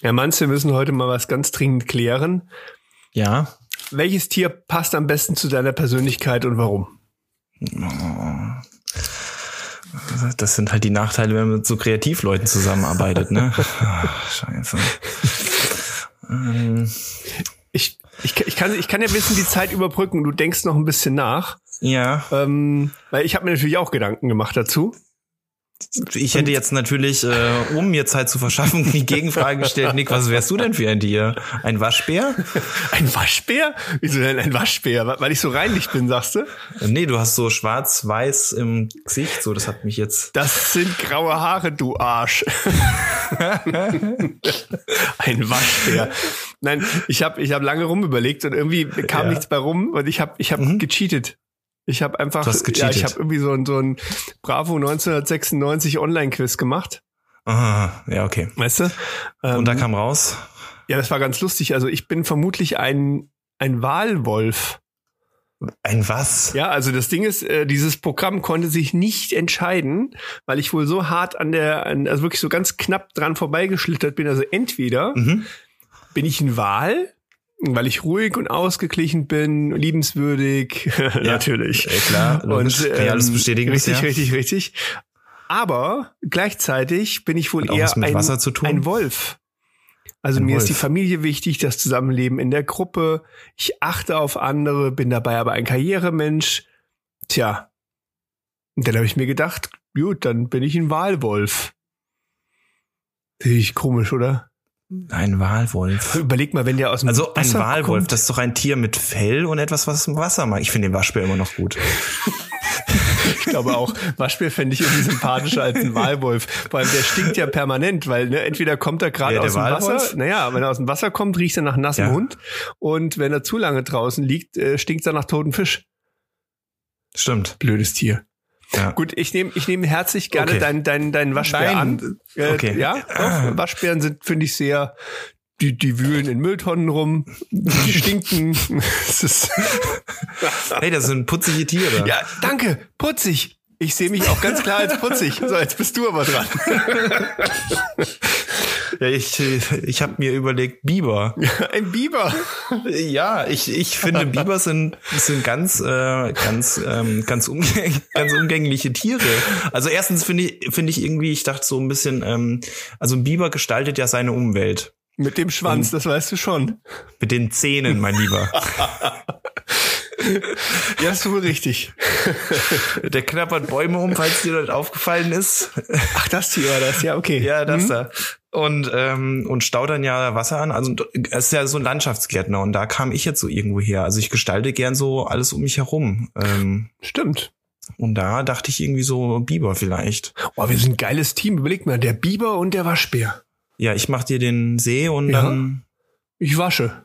Herr Manz, wir müssen heute mal was ganz dringend klären. Ja. Welches Tier passt am besten zu deiner Persönlichkeit und warum? Das sind halt die Nachteile, wenn man mit so Kreativleuten zusammenarbeitet, ne? Ach, scheiße. Ähm. Ich, ich, ich, kann, ich kann ja ein bisschen die Zeit überbrücken. Du denkst noch ein bisschen nach. Ja. Ähm, weil ich habe mir natürlich auch Gedanken gemacht dazu. Ich hätte jetzt natürlich, äh, um mir Zeit zu verschaffen, die Gegenfrage gestellt, Nick, was wärst du denn für ein Tier? Ein Waschbär? Ein Waschbär? Wieso denn ein Waschbär? Weil ich so reinlich bin, sagst du? Nee, du hast so schwarz-weiß im Gesicht, so, das hat mich jetzt. Das sind graue Haare, du Arsch. ein Waschbär. Nein, ich habe ich hab lange rumüberlegt und irgendwie kam ja. nichts bei rum und ich habe ich hab mhm. gecheatet. Ich habe einfach, ja, ich habe irgendwie so ein, so ein Bravo 1996 Online-Quiz gemacht. Aha, ja, okay. Weißt du? Ähm, Und da kam raus? Ja, das war ganz lustig. Also ich bin vermutlich ein, ein Wahlwolf. Ein was? Ja, also das Ding ist, äh, dieses Programm konnte sich nicht entscheiden, weil ich wohl so hart an der, an, also wirklich so ganz knapp dran vorbeigeschlittert bin. Also entweder mhm. bin ich ein Wal, weil ich ruhig und ausgeglichen bin, liebenswürdig, ja, natürlich. Ja, klar, logisch. und ähm, alles bestätigen. Richtig, ja. richtig, richtig. Aber gleichzeitig bin ich wohl eher ein, ein Wolf. Also ein mir Wolf. ist die Familie wichtig, das Zusammenleben in der Gruppe. Ich achte auf andere, bin dabei aber ein Karrieremensch. Tja. Und dann habe ich mir gedacht, gut, dann bin ich ein Wahlwolf. Finde ich komisch, oder? Ein Wahlwolf. Überleg mal, wenn der aus dem Also ein Wahlwolf, kommt. das ist doch ein Tier mit Fell und etwas, was im Wasser mag. Ich finde den Waschbär immer noch gut. ich glaube auch, Waschbär fände ich irgendwie sympathischer als ein Wahlwolf. Vor allem, der stinkt ja permanent, weil ne, entweder kommt er gerade ja, aus dem Wahlwolf? Wasser, naja, wenn er aus dem Wasser kommt, riecht er nach nassem ja. Hund und wenn er zu lange draußen liegt, äh, stinkt er nach toten Fisch. Stimmt. Blödes Tier. Ja. Gut, ich nehme ich nehm herzlich gerne okay. deinen dein, dein Waschbär Nein. an. Äh, okay. Ja, doch, ah. Waschbären sind, finde ich, sehr, die, die wühlen in Mülltonnen rum, die stinken. hey, das sind putzige Tiere. Ja, danke, putzig. Ich sehe mich auch ganz klar als putzig. So, jetzt bist du aber dran. ja, ich, ich habe mir überlegt, Biber. Ein Biber. Ja, ich, ich finde, Biber sind, sind ganz, äh, ganz, ähm, ganz, umgäng ganz umgängliche Tiere. Also erstens finde ich, finde ich irgendwie, ich dachte so ein bisschen, ähm, also ein Biber gestaltet ja seine Umwelt. Mit dem Schwanz, Und das weißt du schon. Mit den Zähnen, mein Lieber. ja, ist wohl richtig. Der knappert Bäume um, falls dir das aufgefallen ist. Ach, das Tier war das, ja, okay. Ja, das mhm. da. Und, ähm, und staut dann ja Wasser an. Also es ist ja so ein Landschaftsgärtner und da kam ich jetzt so irgendwo her. Also ich gestalte gern so alles um mich herum. Ähm, Stimmt. Und da dachte ich irgendwie so Biber vielleicht. Oh, wir sind ein geiles Team. Überleg mal, der Biber und der Waschbär. Ja, ich mach dir den See und ja. dann. Ich wasche.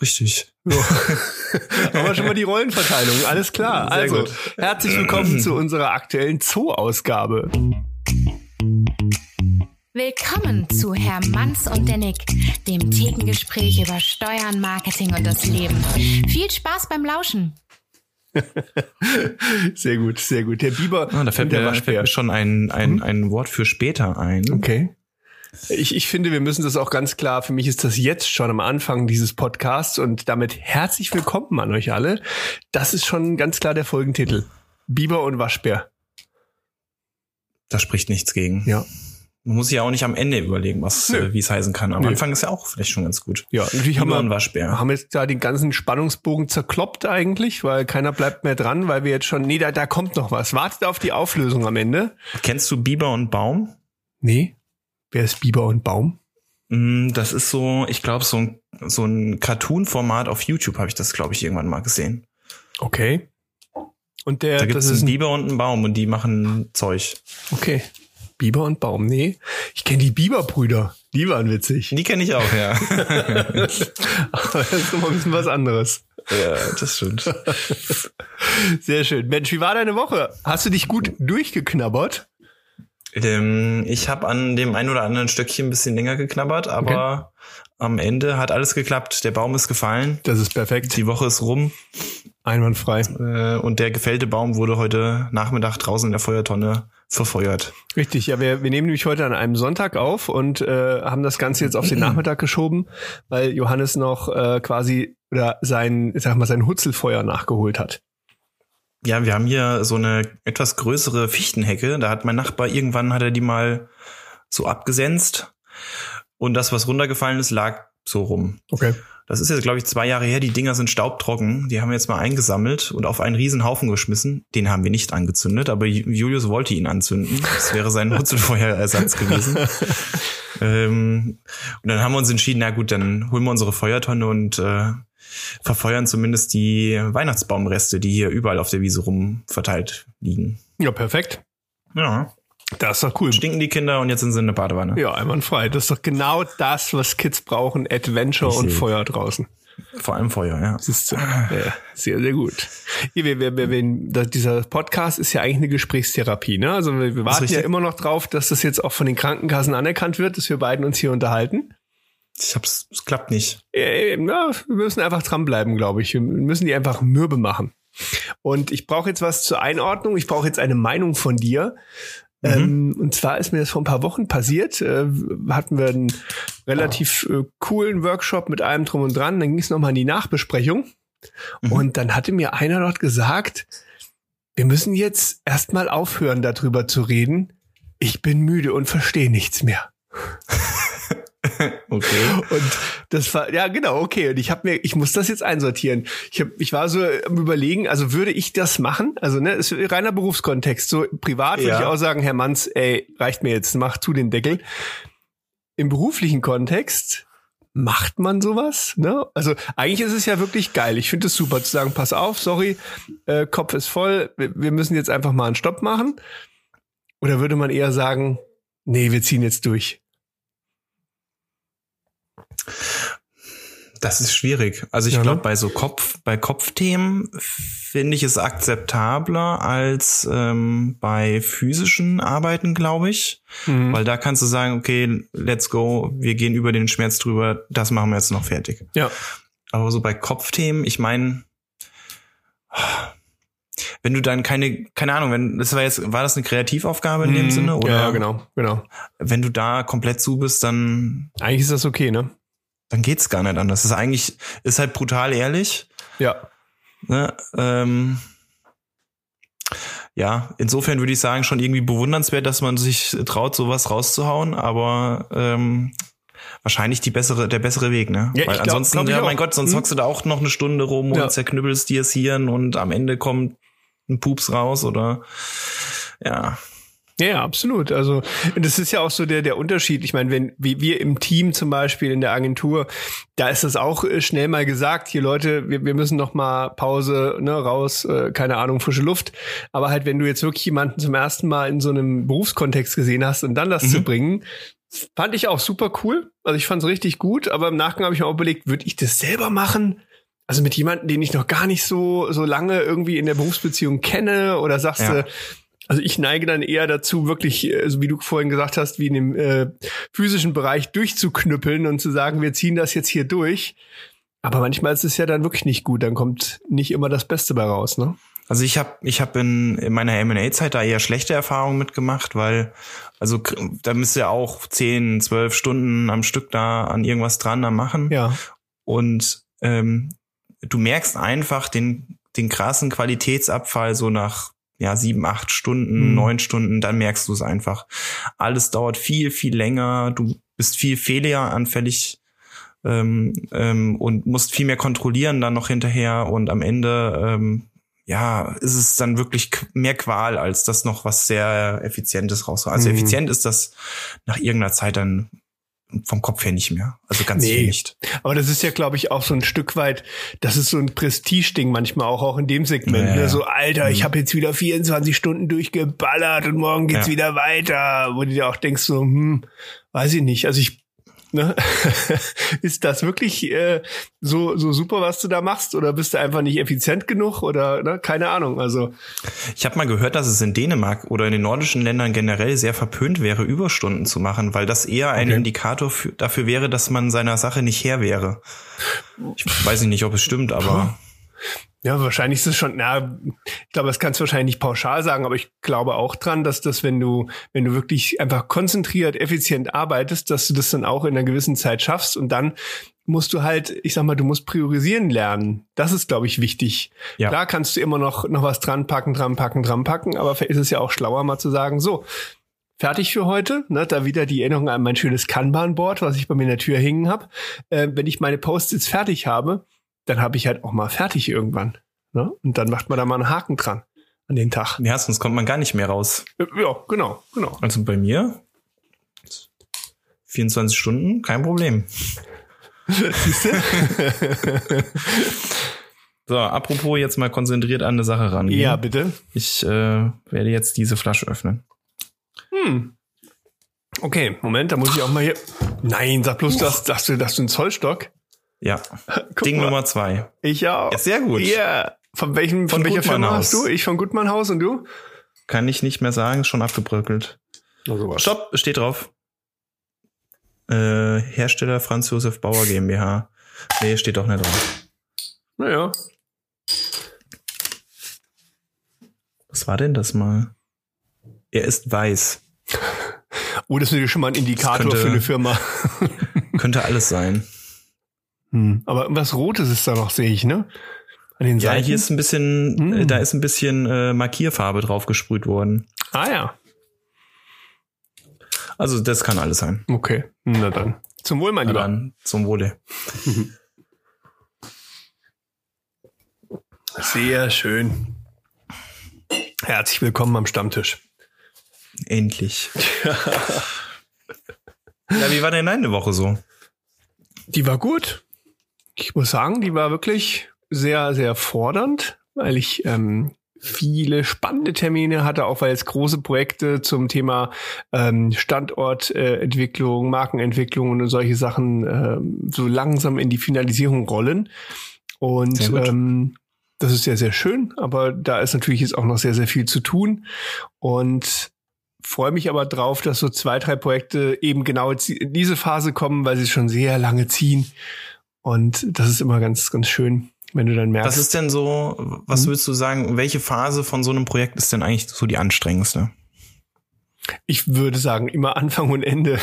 Richtig. So. Aber schon mal die Rollenverteilung, alles klar. Sehr also, gut. herzlich willkommen zu unserer aktuellen Zoo-Ausgabe. Willkommen zu Herr Manns und der Nick, dem Thekengespräch über Steuern, Marketing und das Leben. Viel Spaß beim Lauschen. sehr gut, sehr gut. Der Biber. Ah, da fällt mir, fällt mir schon ein, ein, hm? ein Wort für später ein. Okay. Ich, ich finde, wir müssen das auch ganz klar, für mich ist das jetzt schon am Anfang dieses Podcasts und damit herzlich willkommen an euch alle. Das ist schon ganz klar der Folgentitel. Biber und Waschbär. Da spricht nichts gegen. Ja. Man muss sich ja auch nicht am Ende überlegen, was, äh, wie es heißen kann. Am Nö. Anfang ist ja auch vielleicht schon ganz gut. Ja, natürlich haben wir, einen Waschbär. haben jetzt da den ganzen Spannungsbogen zerkloppt eigentlich, weil keiner bleibt mehr dran, weil wir jetzt schon, nee, da, da kommt noch was. Wartet auf die Auflösung am Ende. Kennst du Biber und Baum? Nee. Wer ist Biber und Baum? Mm, das ist so, ich glaube, so ein, so ein Cartoon-Format auf YouTube habe ich das, glaube ich, irgendwann mal gesehen. Okay. Und der, da gibt es einen Biber und einen Baum und die machen Zeug. Okay. Biber und Baum, nee. Ich kenne die Biberbrüder. Die waren witzig. Die kenne ich auch, ja. Aber das ist immer ein bisschen was anderes. Ja, das stimmt. Sehr schön. Mensch, wie war deine Woche? Hast du dich gut durchgeknabbert? Ähm, ich habe an dem ein oder anderen Stöckchen ein bisschen länger geknabbert, aber okay. am Ende hat alles geklappt. Der Baum ist gefallen. Das ist perfekt. Die Woche ist rum. Einwandfrei. Äh, und der gefällte Baum wurde heute Nachmittag draußen in der Feuertonne verfeuert. Richtig, ja, wir, wir nehmen nämlich heute an einem Sonntag auf und äh, haben das Ganze jetzt auf den Nachmittag geschoben, weil Johannes noch äh, quasi oder sein, ich sag mal, sein Hutzelfeuer nachgeholt hat. Ja, wir haben hier so eine etwas größere Fichtenhecke. Da hat mein Nachbar irgendwann hat er die mal so abgesenzt und das, was runtergefallen ist, lag so rum. Okay. Das ist jetzt, glaube ich, zwei Jahre her. Die Dinger sind staubtrocken. Die haben wir jetzt mal eingesammelt und auf einen riesen Haufen geschmissen. Den haben wir nicht angezündet, aber Julius wollte ihn anzünden. Das wäre sein Hutzelfeuerersatz gewesen. ähm, und dann haben wir uns entschieden, na gut, dann holen wir unsere Feuertonne und äh, verfeuern zumindest die Weihnachtsbaumreste, die hier überall auf der Wiese rum verteilt liegen. Ja, perfekt. Ja. Das ist doch cool. Stinken die Kinder und jetzt sind sie in der Badewanne. Ja, einwandfrei. Das ist doch genau das, was Kids brauchen. Adventure ich und Feuer draußen. Vor allem Feuer, ja. Siehst du. Ja, sehr, sehr gut. Hier, wir, wir, wir, dieser Podcast ist ja eigentlich eine Gesprächstherapie. Ne? Also wir, wir warten ja immer noch drauf, dass das jetzt auch von den Krankenkassen anerkannt wird, dass wir beiden uns hier unterhalten. Ich hab's, es klappt nicht. Äh, na, wir müssen einfach dranbleiben, glaube ich. Wir müssen die einfach mürbe machen. Und ich brauche jetzt was zur Einordnung. Ich brauche jetzt eine Meinung von dir. Mhm. Ähm, und zwar ist mir das vor ein paar Wochen passiert. Äh, hatten wir einen relativ äh, coolen Workshop mit allem drum und dran. Dann ging es nochmal in die Nachbesprechung. Mhm. Und dann hatte mir einer dort gesagt, wir müssen jetzt erstmal aufhören, darüber zu reden. Ich bin müde und verstehe nichts mehr. okay. Und das war, ja, genau, okay. Und ich habe mir, ich muss das jetzt einsortieren. Ich, hab, ich war so am überlegen, also würde ich das machen? Also, ne, ist reiner Berufskontext. So privat würde ja. ich auch sagen, Herr Manns, ey, reicht mir jetzt, mach zu den Deckel. Im beruflichen Kontext macht man sowas? Ne? Also eigentlich ist es ja wirklich geil. Ich finde es super zu sagen, pass auf, sorry, äh, Kopf ist voll, wir, wir müssen jetzt einfach mal einen Stopp machen. Oder würde man eher sagen, nee, wir ziehen jetzt durch? Das ist schwierig. Also ich ja, glaube, ne? bei so Kopf, bei Kopfthemen finde ich es akzeptabler als ähm, bei physischen Arbeiten, glaube ich. Mhm. Weil da kannst du sagen, okay, let's go, wir gehen über den Schmerz drüber, das machen wir jetzt noch fertig. Ja. Aber so bei Kopfthemen, ich meine, wenn du dann keine, keine Ahnung, wenn, das war jetzt, war das eine Kreativaufgabe in dem mhm. Sinne? Oder ja, genau, genau. Wenn du da komplett zu bist, dann. Eigentlich ist das okay, ne? Dann geht's gar nicht anders. Das ist eigentlich, ist halt brutal ehrlich. Ja. Ne? Ähm, ja, insofern würde ich sagen, schon irgendwie bewundernswert, dass man sich traut, sowas rauszuhauen, aber ähm, wahrscheinlich die bessere, der bessere Weg, ne? Ja, Weil ansonsten, glaub, glaub ja, mein Gott, sonst hm. hockst du da auch noch eine Stunde rum und ja. zerknüppelst dir es Hirn und am Ende kommt ein Pups raus oder ja. Ja, absolut. Also das ist ja auch so der der Unterschied. Ich meine, wenn wie wir im Team zum Beispiel in der Agentur, da ist das auch äh, schnell mal gesagt. Hier Leute, wir, wir müssen noch mal Pause, ne, raus, äh, keine Ahnung, frische Luft. Aber halt, wenn du jetzt wirklich jemanden zum ersten Mal in so einem Berufskontext gesehen hast und dann das mhm. zu bringen, fand ich auch super cool. Also ich fand es richtig gut. Aber im Nachgang habe ich mir auch überlegt, würde ich das selber machen? Also mit jemandem, den ich noch gar nicht so so lange irgendwie in der Berufsbeziehung kenne oder sagst du ja also ich neige dann eher dazu, wirklich, also wie du vorhin gesagt hast, wie in dem äh, physischen Bereich durchzuknüppeln und zu sagen, wir ziehen das jetzt hier durch. Aber manchmal ist es ja dann wirklich nicht gut, dann kommt nicht immer das Beste bei raus, ne? Also ich habe ich hab in, in meiner M&A-Zeit da eher schlechte Erfahrungen mitgemacht, weil also da müsst ihr auch zehn, zwölf Stunden am Stück da an irgendwas dran am machen. Ja. Und ähm, du merkst einfach den den krassen Qualitätsabfall so nach ja, sieben, acht Stunden, mhm. neun Stunden, dann merkst du es einfach. Alles dauert viel, viel länger. Du bist viel fehleranfällig ähm, ähm, und musst viel mehr kontrollieren dann noch hinterher und am Ende ähm, ja, ist es dann wirklich mehr Qual, als das noch was sehr Effizientes raus. Also mhm. effizient ist das nach irgendeiner Zeit dann vom Kopf her nicht mehr. Also ganz nee. viel nicht. Aber das ist ja, glaube ich, auch so ein Stück weit, das ist so ein Prestige-Ding manchmal auch, auch in dem Segment. Ja, ne? So, Alter, mhm. ich habe jetzt wieder 24 Stunden durchgeballert und morgen geht's ja. wieder weiter. Wo du dir auch denkst, so, hm, weiß ich nicht. Also ich Ne? ist das wirklich äh, so, so super, was du da machst? Oder bist du einfach nicht effizient genug? Oder ne? keine Ahnung. Also Ich habe mal gehört, dass es in Dänemark oder in den nordischen Ländern generell sehr verpönt wäre, Überstunden zu machen, weil das eher ein okay. Indikator für, dafür wäre, dass man seiner Sache nicht her wäre. Ich weiß nicht, ob es stimmt, aber. Ja, wahrscheinlich ist es schon, na, ich glaube, das kannst du wahrscheinlich nicht pauschal sagen, aber ich glaube auch dran, dass das, wenn du, wenn du wirklich einfach konzentriert, effizient arbeitest, dass du das dann auch in einer gewissen Zeit schaffst und dann musst du halt, ich sag mal, du musst priorisieren lernen. Das ist, glaube ich, wichtig. Ja. Klar kannst du immer noch, noch was dran packen, dran packen, dran packen, aber ist es ja auch schlauer, mal zu sagen, so, fertig für heute. Ne, da wieder die Erinnerung an mein schönes Kanban-Board, was ich bei mir in der Tür hängen habe. Äh, wenn ich meine Post-its fertig habe, dann habe ich halt auch mal fertig irgendwann. Ne? Und dann macht man da mal einen Haken dran an den Tag. Ja, sonst kommt man gar nicht mehr raus. Ja, genau, genau. Also bei mir 24 Stunden, kein Problem. so, apropos jetzt mal konzentriert an eine Sache ran. Ja, bitte. Ich äh, werde jetzt diese Flasche öffnen. Hm. Okay, Moment, da muss ich auch mal hier. Nein, sag bloß, dass, dass du, dass du einen Zollstock. Ja. Ding mal. Nummer zwei. Ich auch. Ja, sehr gut. Ja. Yeah. Von welchem, von, von welcher Firma hast du? Ich von Gutmannhaus und du? Kann ich nicht mehr sagen, schon abgebröckelt. Also Stopp, steht drauf. Äh, Hersteller Franz Josef Bauer GmbH. Nee, steht doch nicht drauf. Naja. Was war denn das mal? Er ist weiß. Oh, das ist schon mal ein Indikator könnte, für eine Firma. könnte alles sein. Hm. Aber was Rotes ist da noch, sehe ich, ne? An den ja, Seiten? hier ist ein bisschen, hm. da ist ein bisschen äh, Markierfarbe drauf gesprüht worden. Ah ja. Also das kann alles sein. Okay, na dann. Zum Wohl, mein Lieber. Dann zum Wohle. Sehr schön. Herzlich willkommen am Stammtisch. Endlich. ja, wie war denn deine Woche so? Die war gut ich muss sagen, die war wirklich sehr, sehr fordernd, weil ich ähm, viele spannende Termine hatte, auch weil es große Projekte zum Thema ähm, Standortentwicklung, äh, Markenentwicklung und solche Sachen äh, so langsam in die Finalisierung rollen. Und ähm, das ist sehr, sehr schön, aber da ist natürlich jetzt auch noch sehr, sehr viel zu tun. Und freue mich aber drauf, dass so zwei, drei Projekte eben genau in diese Phase kommen, weil sie schon sehr lange ziehen. Und das ist immer ganz, ganz schön, wenn du dann merkst. Was ist denn so, was hm? würdest du sagen, welche Phase von so einem Projekt ist denn eigentlich so die anstrengendste? Ich würde sagen, immer Anfang und Ende.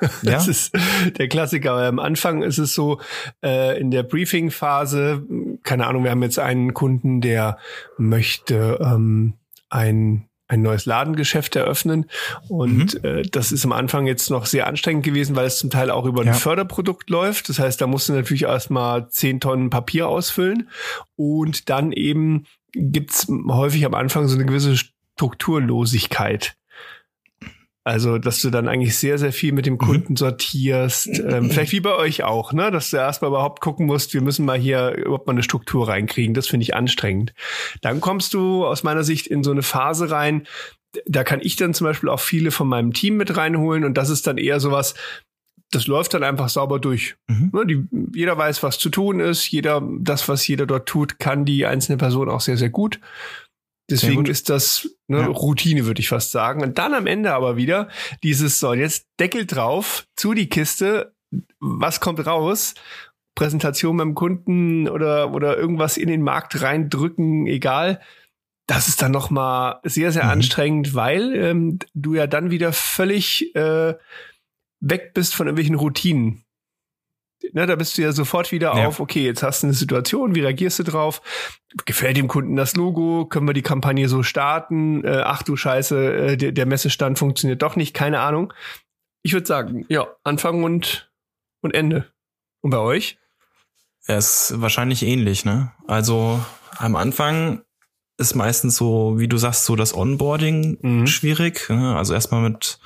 Ja? Das ist der Klassiker. Am Anfang ist es so, äh, in der Briefing-Phase, keine Ahnung, wir haben jetzt einen Kunden, der möchte ähm, ein ein neues Ladengeschäft eröffnen. Und mhm. äh, das ist am Anfang jetzt noch sehr anstrengend gewesen, weil es zum Teil auch über ja. ein Förderprodukt läuft. Das heißt, da musst du natürlich erstmal zehn Tonnen Papier ausfüllen. Und dann eben gibt's häufig am Anfang so eine gewisse Strukturlosigkeit. Also, dass du dann eigentlich sehr, sehr viel mit dem mhm. Kunden sortierst. Ähm, vielleicht wie bei euch auch, ne? Dass du erstmal überhaupt gucken musst, wir müssen mal hier überhaupt mal eine Struktur reinkriegen. Das finde ich anstrengend. Dann kommst du aus meiner Sicht in so eine Phase rein, da kann ich dann zum Beispiel auch viele von meinem Team mit reinholen und das ist dann eher sowas, das läuft dann einfach sauber durch. Mhm. Ne, die, jeder weiß, was zu tun ist. Jeder, das, was jeder dort tut, kann die einzelne Person auch sehr, sehr gut. Deswegen ist das ne, ja. Routine, würde ich fast sagen. Und dann am Ende aber wieder dieses, so, jetzt Deckel drauf, zu die Kiste, was kommt raus? Präsentation beim Kunden oder, oder irgendwas in den Markt reindrücken, egal. Das ist dann noch mal sehr, sehr mhm. anstrengend, weil ähm, du ja dann wieder völlig äh, weg bist von irgendwelchen Routinen ne, da bist du ja sofort wieder ja. auf, okay, jetzt hast du eine Situation, wie reagierst du drauf? Gefällt dem Kunden das Logo? Können wir die Kampagne so starten? Äh, ach du Scheiße, äh, der, der Messestand funktioniert doch nicht, keine Ahnung. Ich würde sagen, ja, Anfang und, und Ende. Und bei euch? Ja, ist wahrscheinlich ähnlich, ne? Also am Anfang ist meistens so, wie du sagst, so das Onboarding mhm. schwierig. Ne? Also erstmal mit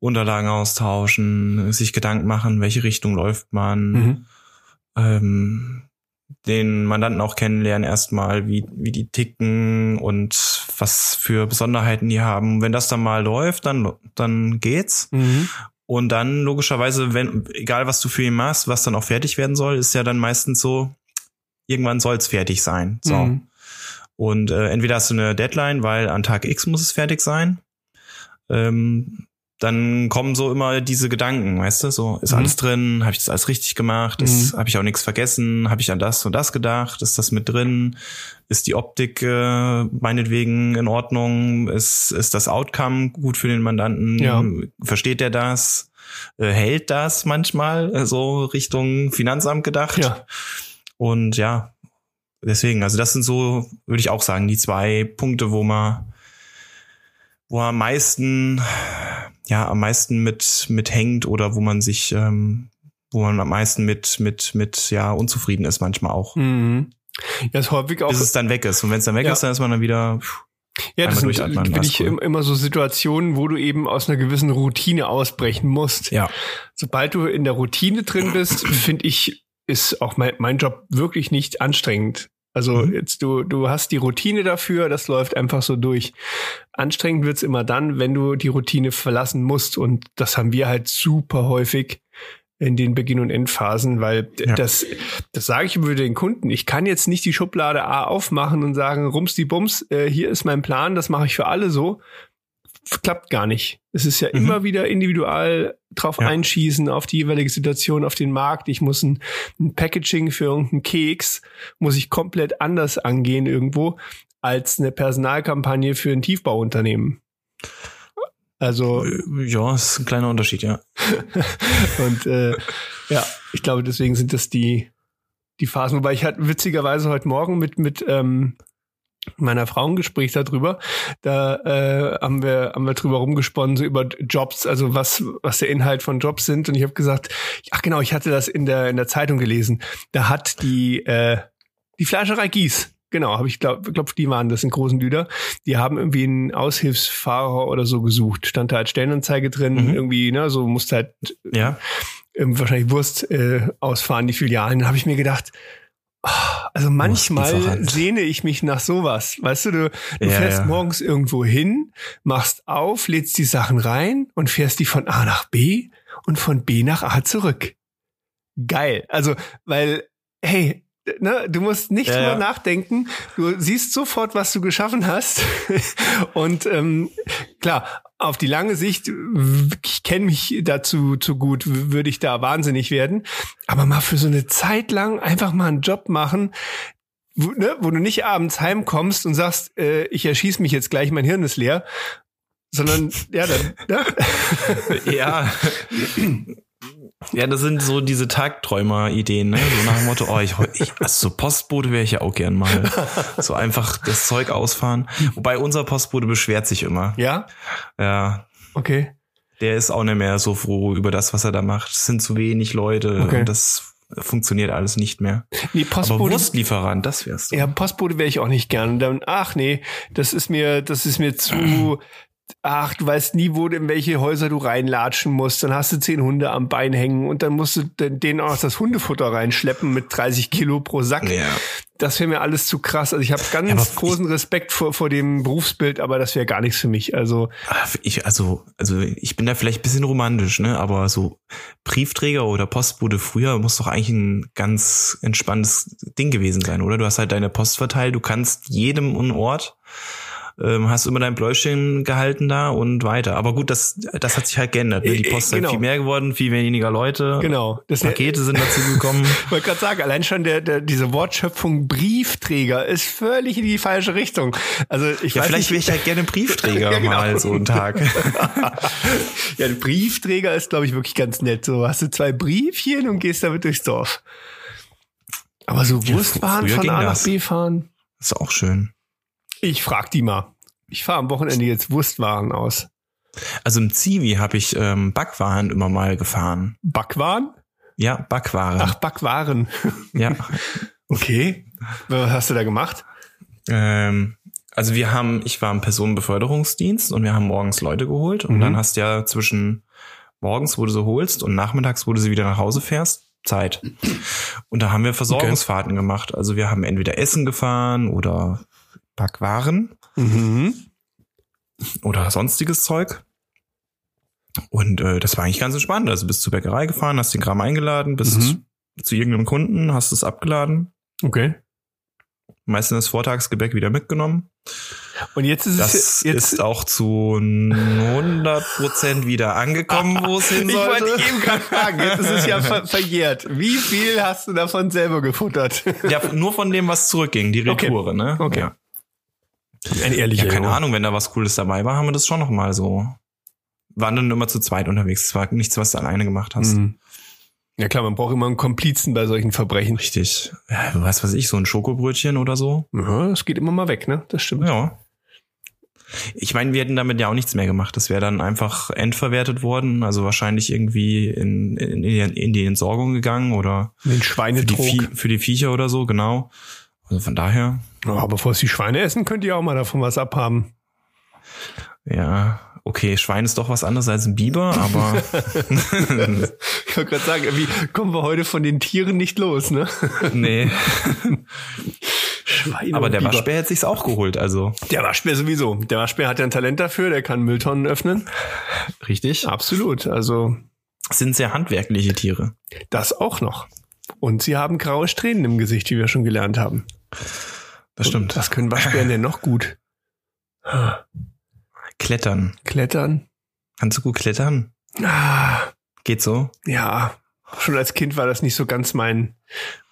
Unterlagen austauschen, sich Gedanken machen, welche Richtung läuft man, mhm. ähm, den Mandanten auch kennenlernen erstmal, wie, wie die ticken und was für Besonderheiten die haben. Wenn das dann mal läuft, dann, dann geht's. Mhm. Und dann logischerweise, wenn, egal was du für ihn machst, was dann auch fertig werden soll, ist ja dann meistens so, irgendwann soll es fertig sein. So. Mhm. Und äh, entweder hast du eine Deadline, weil an Tag X muss es fertig sein. Ähm, dann kommen so immer diese Gedanken, weißt du, so ist mhm. alles drin, habe ich das alles richtig gemacht, mhm. habe ich auch nichts vergessen, habe ich an das und das gedacht, ist das mit drin, ist die Optik äh, meinetwegen in Ordnung, ist ist das Outcome gut für den Mandanten, ja. versteht er das, äh, hält das manchmal äh, so Richtung Finanzamt gedacht? Ja. und ja, deswegen, also das sind so, würde ich auch sagen, die zwei Punkte, wo man wo am meisten, ja, am meisten mit, mit hängt oder wo man sich, ähm, wo man am meisten mit, mit, mit, ja, unzufrieden ist manchmal auch. Mhm. Ja, ist häufig auch. Bis es dann weg ist. Und wenn es dann weg ja. ist, dann ist man dann wieder, pff, ja, das sind bin ich cool. immer so Situationen, wo du eben aus einer gewissen Routine ausbrechen musst. Ja. Sobald du in der Routine drin bist, finde ich, ist auch mein, mein Job wirklich nicht anstrengend. Also mhm. jetzt du, du hast die Routine dafür, das läuft einfach so durch. Anstrengend wird's immer dann, wenn du die Routine verlassen musst. Und das haben wir halt super häufig in den Beginn- und Endphasen, weil ja. das, das sage ich über den Kunden. Ich kann jetzt nicht die Schublade A aufmachen und sagen, rums die Bums, äh, hier ist mein Plan, das mache ich für alle so, klappt gar nicht. Es ist ja mhm. immer wieder individual drauf ja. einschießen, auf die jeweilige Situation, auf den Markt. Ich muss ein, ein, Packaging für irgendeinen Keks, muss ich komplett anders angehen irgendwo, als eine Personalkampagne für ein Tiefbauunternehmen. Also. Äh, ja, ist ein kleiner Unterschied, ja. Und äh, ja, ich glaube, deswegen sind das die, die Phasen. Wobei ich hatte witzigerweise heute Morgen mit, mit ähm, meiner Frau ein Gespräch darüber. Da äh, haben wir haben wir drüber rumgesponnen so über Jobs, also was was der Inhalt von Jobs sind. Und ich habe gesagt, ach genau, ich hatte das in der in der Zeitung gelesen. Da hat die äh, die Fleischerei Gies Genau, habe ich glaube, glaub, die waren das in großen Lüder. Die haben irgendwie einen Aushilfsfahrer oder so gesucht. Stand da als Stellenanzeige drin, mhm. irgendwie, ne, so musste halt ja. Ähm, wahrscheinlich Wurst äh, ausfahren, die Filialen. Dann habe ich mir gedacht, also manchmal sehne ich mich nach sowas. Weißt du, du, du ja, fährst ja. morgens irgendwo hin, machst auf, lädst die Sachen rein und fährst die von A nach B und von B nach A zurück. Geil. Also, weil, hey, ne, du musst nicht ja, drüber ja. nachdenken. Du siehst sofort, was du geschaffen hast. und ähm, klar, auf die lange Sicht, ich kenne mich dazu zu gut, würde ich da wahnsinnig werden. Aber mal für so eine Zeit lang einfach mal einen Job machen, wo, ne, wo du nicht abends heimkommst und sagst, äh, ich erschieß mich jetzt gleich, mein Hirn ist leer, sondern ja, dann. Ne? ja. Ja, das sind so diese Tagträumer-Ideen, ne? So nach dem Motto, oh, ich, ich also so Postbote wäre ich ja auch gern mal. So einfach das Zeug ausfahren. Wobei unser Postbote beschwert sich immer. Ja? Ja. Okay. Der ist auch nicht mehr so froh über das, was er da macht. Es sind zu wenig Leute okay. und das funktioniert alles nicht mehr. Nee, Postbote, Aber Wurstlieferant, das wär's. Du. Ja, Postbote wäre ich auch nicht gern. Dann, ach nee, das ist mir, das ist mir zu, ach, du weißt nie, wo in welche Häuser du reinlatschen musst. Dann hast du zehn Hunde am Bein hängen und dann musst du denen auch das Hundefutter reinschleppen mit 30 Kilo pro Sack. Ja. Das wäre mir alles zu krass. Also ich habe ganz ja, großen Respekt vor, vor dem Berufsbild, aber das wäre gar nichts für mich. Also ich, also, also ich bin da vielleicht ein bisschen romantisch, ne? Aber so Briefträger oder Postbote früher muss doch eigentlich ein ganz entspanntes Ding gewesen sein, oder? Du hast halt deine Post verteilt, du kannst jedem einen Ort ähm, hast immer dein Bläuschen gehalten da und weiter. Aber gut, das, das hat sich halt geändert. Ne? Die äh, Post genau. hat viel mehr geworden, viel weniger Leute. Genau. Das Pakete sind dazu gekommen. ich wollte gerade sagen, allein schon der, der, diese Wortschöpfung Briefträger ist völlig in die falsche Richtung. Also ich ja, weiß vielleicht wäre ich halt gerne Briefträger ja, genau. mal so einen Tag. ja, ein Briefträger ist, glaube ich, wirklich ganz nett. So hast du zwei Briefchen und gehst damit durchs Dorf. Aber so Wurstwaren ja, von A nach B fahren. Ist auch schön. Ich frag die mal. Ich fahre am Wochenende jetzt Wurstwaren aus. Also im Zivi habe ich ähm, Backwaren immer mal gefahren. Backwaren? Ja, Backwaren. Ach, Backwaren. Ja. okay. Was hast du da gemacht? Ähm, also wir haben, ich war im Personenbeförderungsdienst und wir haben morgens Leute geholt und mhm. dann hast du ja zwischen morgens, wo du sie holst und nachmittags, wo du sie wieder nach Hause fährst, Zeit. Und da haben wir Versorgungsfahrten okay. gemacht. Also wir haben entweder Essen gefahren oder Backwaren mhm. oder sonstiges Zeug. Und äh, das war eigentlich ganz entspannt. Also bist zur Bäckerei gefahren, hast den Kram eingeladen, bist mhm. zu irgendeinem Kunden, hast es abgeladen. Okay. Meistens das Vortagsgebäck wieder mitgenommen. Und jetzt ist das es jetzt ist auch zu 100 Prozent wieder angekommen, wo es hin sollte. Ich wollte eben gerade fragen, jetzt ist es ja ver verjährt. Wie viel hast du davon selber gefuttert? Ja, nur von dem, was zurückging, die Retoure, okay. ne? Okay. Ja. Ein ehrlicher Ja, keine Ahnung, wenn da was Cooles dabei war, haben wir das schon noch mal so. Waren dann immer zu zweit unterwegs. Es war nichts, was du alleine gemacht hast. Mhm. Ja klar, man braucht immer einen Komplizen bei solchen Verbrechen. Richtig. Ja, was weiß ich, so ein Schokobrötchen oder so. Ja, das geht immer mal weg, ne? Das stimmt. Ja. Ich meine, wir hätten damit ja auch nichts mehr gemacht. Das wäre dann einfach endverwertet worden, also wahrscheinlich irgendwie in, in, in die Entsorgung gegangen oder den Schweinetrog. Für die, Vie für die Viecher oder so, genau. Also von daher. Ja, bevor es die Schweine essen, könnt ihr auch mal davon was abhaben. Ja, okay, Schwein ist doch was anderes als ein Biber, aber. ich wollte gerade sagen, wie kommen wir heute von den Tieren nicht los, ne? nee. Schweine aber der Biber. Waschbär hat sich's auch geholt, also. Der Waschbär sowieso. Der Waschbär hat ja ein Talent dafür, der kann Mülltonnen öffnen. Richtig. Absolut, also. Sind sehr handwerkliche Tiere. Das auch noch. Und sie haben graue Strähnen im Gesicht, wie wir schon gelernt haben. Das stimmt. Was können Waschbären denn noch gut? Klettern. Klettern. Kannst du gut klettern? Ah. Geht so? Ja. Schon als Kind war das nicht so ganz mein,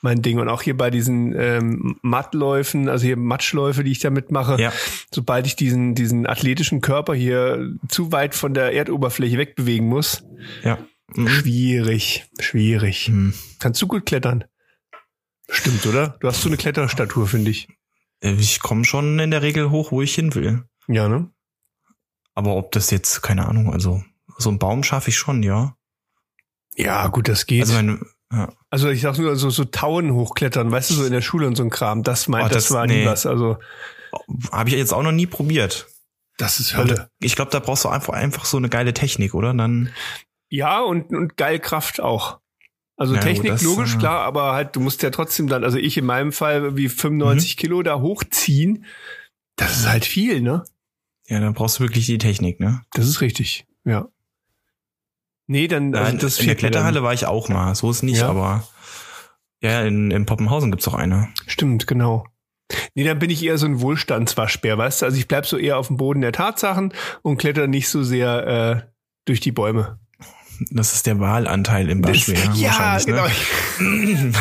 mein Ding. Und auch hier bei diesen ähm, Mattläufen, also hier Matschläufe, die ich da mitmache, ja. sobald ich diesen, diesen athletischen Körper hier zu weit von der Erdoberfläche wegbewegen muss, ja. Mhm. schwierig, schwierig. Mhm. Kannst du gut klettern? Stimmt, oder? Du hast so eine Kletterstatur, finde ich. Äh, ich komme schon in der Regel hoch, wo ich hin will. Ja, ne? Aber ob das jetzt, keine Ahnung, also so ein Baum schaffe ich schon, ja. Ja, gut, das geht. Also, mein, ja. also ich sag nur so, so Tauen hochklettern, weißt du, so in der Schule und so ein Kram. Das meint, oh, das, das, war nee. nie was. Also habe ich jetzt auch noch nie probiert. Das ist Hölle. Ich glaube, da brauchst du einfach einfach so eine geile Technik, oder? Dann ja und und geil Kraft auch. Also ja, Technik das, logisch äh, klar, aber halt du musst ja trotzdem dann, also ich in meinem Fall wie 95 mhm. Kilo da hochziehen. Das ist halt viel, ne? Ja, dann brauchst du wirklich die Technik, ne? Das ist richtig, ja. Nee, dann also Nein, das in der Kletterhalle war ich auch mal, so ist nicht, ja. aber ja, in, in Poppenhausen gibt's auch eine. Stimmt, genau. Nee, dann bin ich eher so ein Wohlstandswaschbär, weißt du? Also ich bleib so eher auf dem Boden der Tatsachen und kletter nicht so sehr äh, durch die Bäume. Das ist der Wahlanteil im Waschbär. Ja, genau. Ne?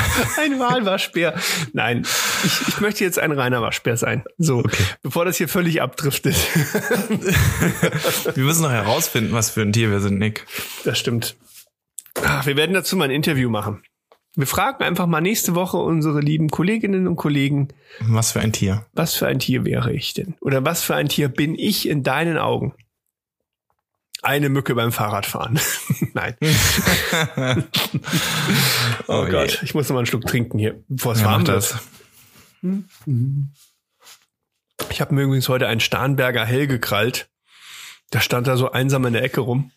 ein Wahlwaschbär. Nein, ich, ich möchte jetzt ein reiner Waschbär sein. So, okay. bevor das hier völlig abdriftet. wir müssen noch herausfinden, was für ein Tier wir sind, Nick. Das stimmt. Ach, wir werden dazu mal ein Interview machen. Wir fragen einfach mal nächste Woche unsere lieben Kolleginnen und Kollegen. Was für ein Tier? Was für ein Tier wäre ich denn? Oder was für ein Tier bin ich in deinen Augen? Eine Mücke beim Fahrradfahren. Nein. oh, oh Gott, ich muss noch mal einen Schluck trinken hier, bevor es ja, warm wird. Ich habe mir übrigens heute einen Starnberger Hell gekrallt. Da stand da so einsam in der Ecke rum.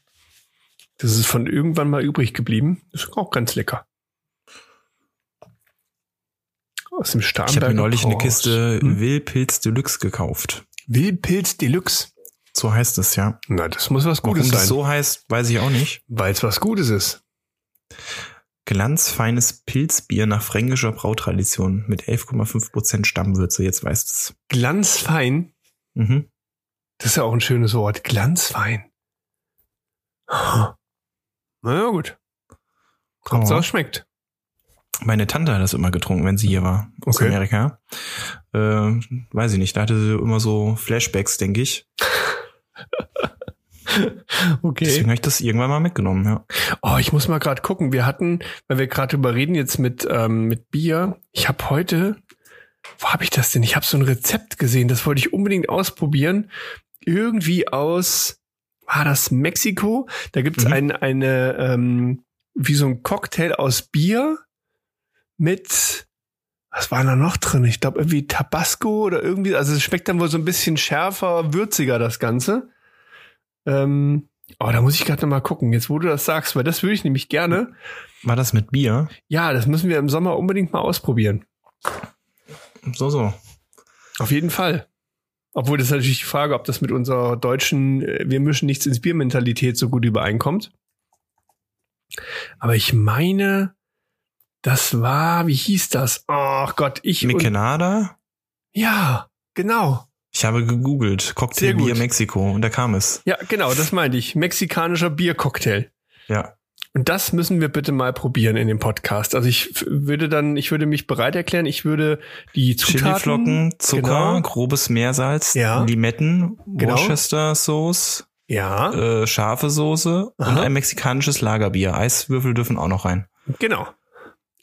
Das ist von irgendwann mal übrig geblieben. Das ist auch ganz lecker. Aus dem Starnberger Ich habe mir neulich Kors. eine Kiste hm? Wildpilz Deluxe gekauft. Wildpilz Deluxe? So heißt es ja. Na, das muss was Gutes Warum sein. das so heißt, weiß ich auch nicht. Weil es was Gutes ist. Glanzfeines Pilzbier nach fränkischer Brautradition mit 11,5% Stammwürze. Jetzt weißt es. Glanzfein? Mhm. Das ist ja auch ein schönes Wort. Glanzfein. Na ja, gut. Hauptsache oh. schmeckt. Meine Tante hat das immer getrunken, wenn sie hier war, aus okay. Amerika. Äh, weiß ich nicht, da hatte sie immer so Flashbacks, denke ich. okay. Deswegen habe ich das irgendwann mal mitgenommen, ja. Oh, ich muss mal gerade gucken. Wir hatten, weil wir gerade überreden jetzt mit, ähm, mit Bier. Ich habe heute, wo habe ich das denn? Ich habe so ein Rezept gesehen, das wollte ich unbedingt ausprobieren. Irgendwie aus, war das Mexiko? Da gibt's mhm. ein, eine, ähm, wie so ein Cocktail aus Bier mit, was war da noch drin? Ich glaube irgendwie Tabasco oder irgendwie, also es schmeckt dann wohl so ein bisschen schärfer, würziger das Ganze. Ähm, oh, da muss ich gerade noch mal gucken, jetzt wo du das sagst, weil das würde ich nämlich gerne. War das mit Bier? Ja, das müssen wir im Sommer unbedingt mal ausprobieren. So, so. Auf jeden Fall. Obwohl das natürlich die Frage, ob das mit unserer deutschen äh, Wir mischen nichts ins Bier-Mentalität so gut übereinkommt. Aber ich meine, das war, wie hieß das? Ach Gott, ich. Mikenada? Ja, genau. Ich habe gegoogelt, Cocktail Bier Mexiko und da kam es. Ja, genau, das meinte ich. Mexikanischer Biercocktail. Ja. Und das müssen wir bitte mal probieren in dem Podcast. Also ich würde dann, ich würde mich bereit erklären, ich würde die Zutaten, Chiliflocken, Zucker, genau. grobes Meersalz, ja. Limetten, genau. Worcester Sauce, ja. äh, scharfe Soße Aha. und ein mexikanisches Lagerbier. Eiswürfel dürfen auch noch rein. Genau.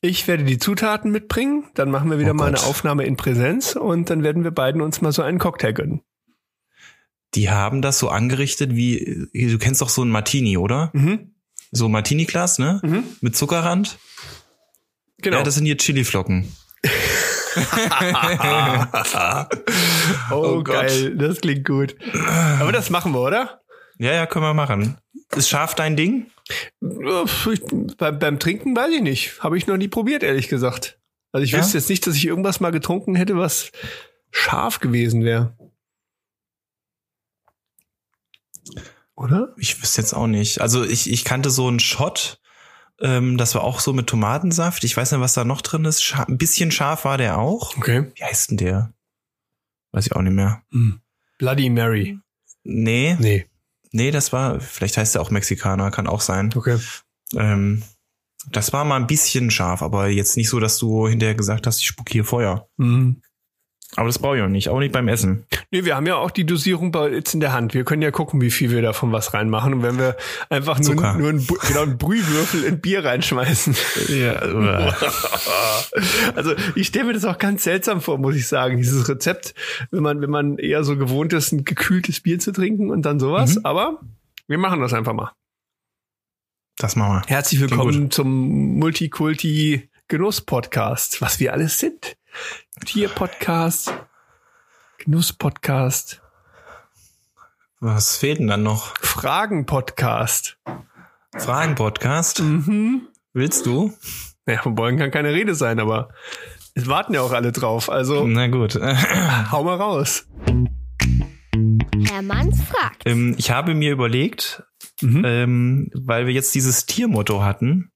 Ich werde die Zutaten mitbringen, dann machen wir wieder oh mal eine Aufnahme in Präsenz und dann werden wir beiden uns mal so einen Cocktail gönnen. Die haben das so angerichtet wie, du kennst doch so ein Martini, oder? Mhm. So Martini-Glas, ne? Mhm. Mit Zuckerrand. Genau. Ja, das sind hier Chiliflocken. oh, oh geil, das klingt gut. Aber das machen wir, oder? Ja, ja, können wir machen. Ist scharf dein Ding? Ich, beim, beim Trinken weiß ich nicht. Habe ich noch nie probiert, ehrlich gesagt. Also ich ja? wüsste jetzt nicht, dass ich irgendwas mal getrunken hätte, was scharf gewesen wäre. Oder? Ich wüsste jetzt auch nicht. Also ich, ich kannte so einen Shot, ähm, das war auch so mit Tomatensaft. Ich weiß nicht, was da noch drin ist. Scha ein bisschen scharf war der auch. Okay. Wie heißt denn der? Weiß ich auch nicht mehr. Hm. Bloody Mary. Nee. Nee. Nee, das war, vielleicht heißt er auch Mexikaner, kann auch sein. Okay. Ähm, das war mal ein bisschen scharf, aber jetzt nicht so, dass du hinterher gesagt hast, ich spuck hier Feuer. Mhm. Aber das brauche ich auch nicht, auch nicht beim Essen. Nee, wir haben ja auch die Dosierung bei jetzt in der Hand. Wir können ja gucken, wie viel wir davon was reinmachen. Und wenn wir einfach nur, nur einen, genau, einen Brühwürfel in Bier reinschmeißen. Ja. also ich stelle mir das auch ganz seltsam vor, muss ich sagen, dieses Rezept, wenn man, wenn man eher so gewohnt ist, ein gekühltes Bier zu trinken und dann sowas. Mhm. Aber wir machen das einfach mal. Das machen wir. Herzlich willkommen zum Multikulti Genuss Podcast, was wir alles sind. Tier-Podcast, Genuss-Podcast. Was fehlt denn dann noch? Fragen-Podcast. Fragen-Podcast? Mhm. Willst du? Ja, von Beugen kann keine Rede sein, aber es warten ja auch alle drauf. Also. Na gut. hau mal raus. Herr Manns fragt. Ähm, ich habe mir überlegt, mhm. ähm, weil wir jetzt dieses Tiermotto hatten,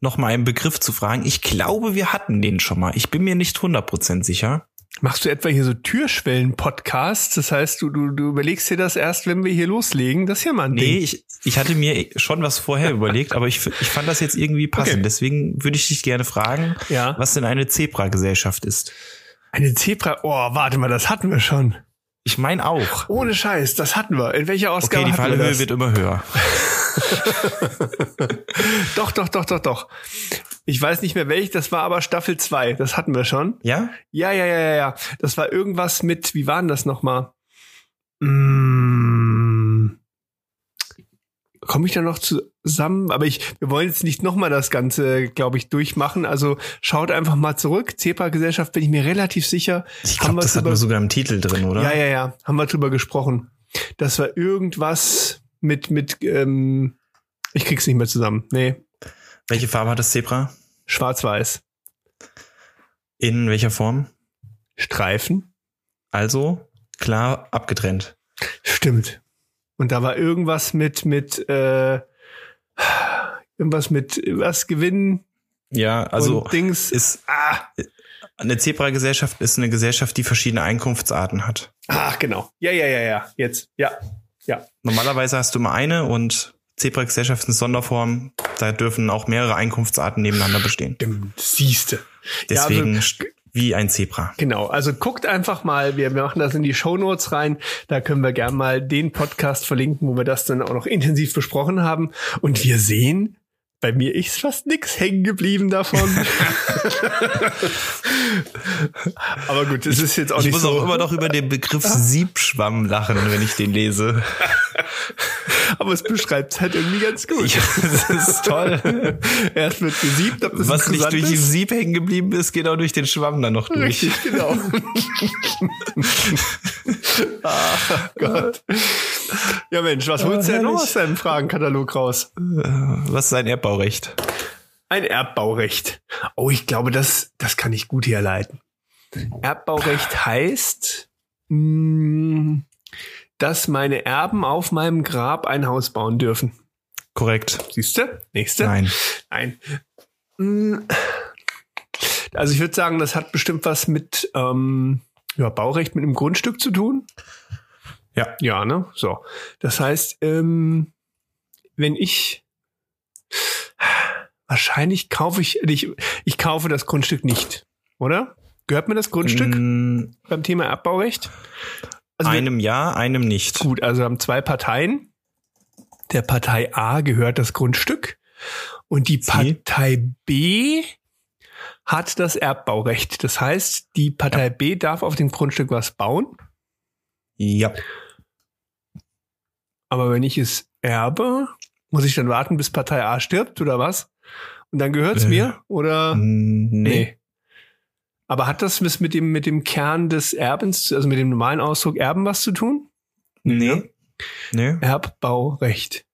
noch mal einen Begriff zu fragen. Ich glaube, wir hatten den schon mal. Ich bin mir nicht 100% sicher. Machst du etwa hier so Türschwellen-Podcasts? Das heißt, du, du, du überlegst dir das erst, wenn wir hier loslegen? Das ist ja mal ein Nee, Ding. ich, ich hatte mir schon was vorher überlegt, aber ich, ich fand das jetzt irgendwie passend. Okay. Deswegen würde ich dich gerne fragen, ja. was denn eine Zebra-Gesellschaft ist. Eine Zebra? Oh, warte mal, das hatten wir schon. Ich meine auch. Ohne Scheiß, das hatten wir. In welcher Ausgabe Okay, die Fallhöhe wird immer höher. doch, doch, doch, doch, doch. Ich weiß nicht mehr welch, das war aber Staffel 2, das hatten wir schon. Ja? Ja, ja, ja, ja, ja. Das war irgendwas mit, wie war denn das nochmal? Mmh. Komme ich da noch zusammen? Aber ich, wir wollen jetzt nicht nochmal das Ganze, glaube ich, durchmachen. Also schaut einfach mal zurück. Zebra-Gesellschaft bin ich mir relativ sicher. Ich glaube, das hatten wir sogar im Titel drin, oder? Ja, ja, ja. Haben wir drüber gesprochen. Das war irgendwas mit, mit, ähm, ich krieg's nicht mehr zusammen. Nee. Welche Farbe hat das Zebra? Schwarz-Weiß. In welcher Form? Streifen. Also klar abgetrennt. Stimmt. Und da war irgendwas mit, mit, äh, irgendwas mit was gewinnen. Ja, also Dings. ist ah. eine Zebra-Gesellschaft ist eine Gesellschaft, die verschiedene Einkunftsarten hat. Ach, genau. Ja, ja, ja, ja. Jetzt. Ja. Ja. Normalerweise hast du immer eine und Zebra-Gesellschaft ist eine Sonderform. Da dürfen auch mehrere Einkunftsarten nebeneinander bestehen. Siehste. Deswegen ja, also, wie ein Zebra. Genau. Also guckt einfach mal. Wir machen das in die Show Notes rein. Da können wir gern mal den Podcast verlinken, wo wir das dann auch noch intensiv besprochen haben. Und wir sehen, bei mir ist fast nix hängen geblieben davon. Aber gut, es ist jetzt auch ich nicht so. Ich muss auch immer noch über den Begriff Siebschwamm lachen, wenn ich den lese. Aber es beschreibt es halt irgendwie ganz gut. Ja, das ist toll. Erst wird gesiebt, ob das Was nicht durch den Sieb hängen geblieben ist, geht auch durch den Schwamm dann noch durch. Richtig, genau. Ach Gott. Ja Mensch, was holst du denn noch aus deinem Fragenkatalog raus? Was ist ein Erbbaurecht? Ein Erbbaurecht. Oh, ich glaube, das, das kann ich gut herleiten. Erbbaurecht heißt, mm, dass meine Erben auf meinem Grab ein Haus bauen dürfen. Korrekt. Siehst du? Nächste? Nein. Nein. Mm, also ich würde sagen, das hat bestimmt was mit ähm, ja, Baurecht mit einem Grundstück zu tun. Ja. Ja, ne? So. Das heißt, ähm, wenn ich wahrscheinlich kaufe ich, ich, ich kaufe das Grundstück nicht, oder? Gehört mir das Grundstück mm. beim Thema Erbbaurecht? Also einem ja, einem nicht. Gut, also haben zwei Parteien. Der Partei A gehört das Grundstück und die Sie? Partei B hat das Erbbaurecht. Das heißt, die Partei ja. B darf auf dem Grundstück was bauen. Ja. Aber wenn ich es erbe, muss ich dann warten, bis Partei A stirbt oder was? Und dann gehört's äh, mir? Oder? Nee. nee. Aber hat das mit dem, mit dem Kern des Erbens, also mit dem normalen Ausdruck Erben was zu tun? Nee. Nee. Erbbaurecht.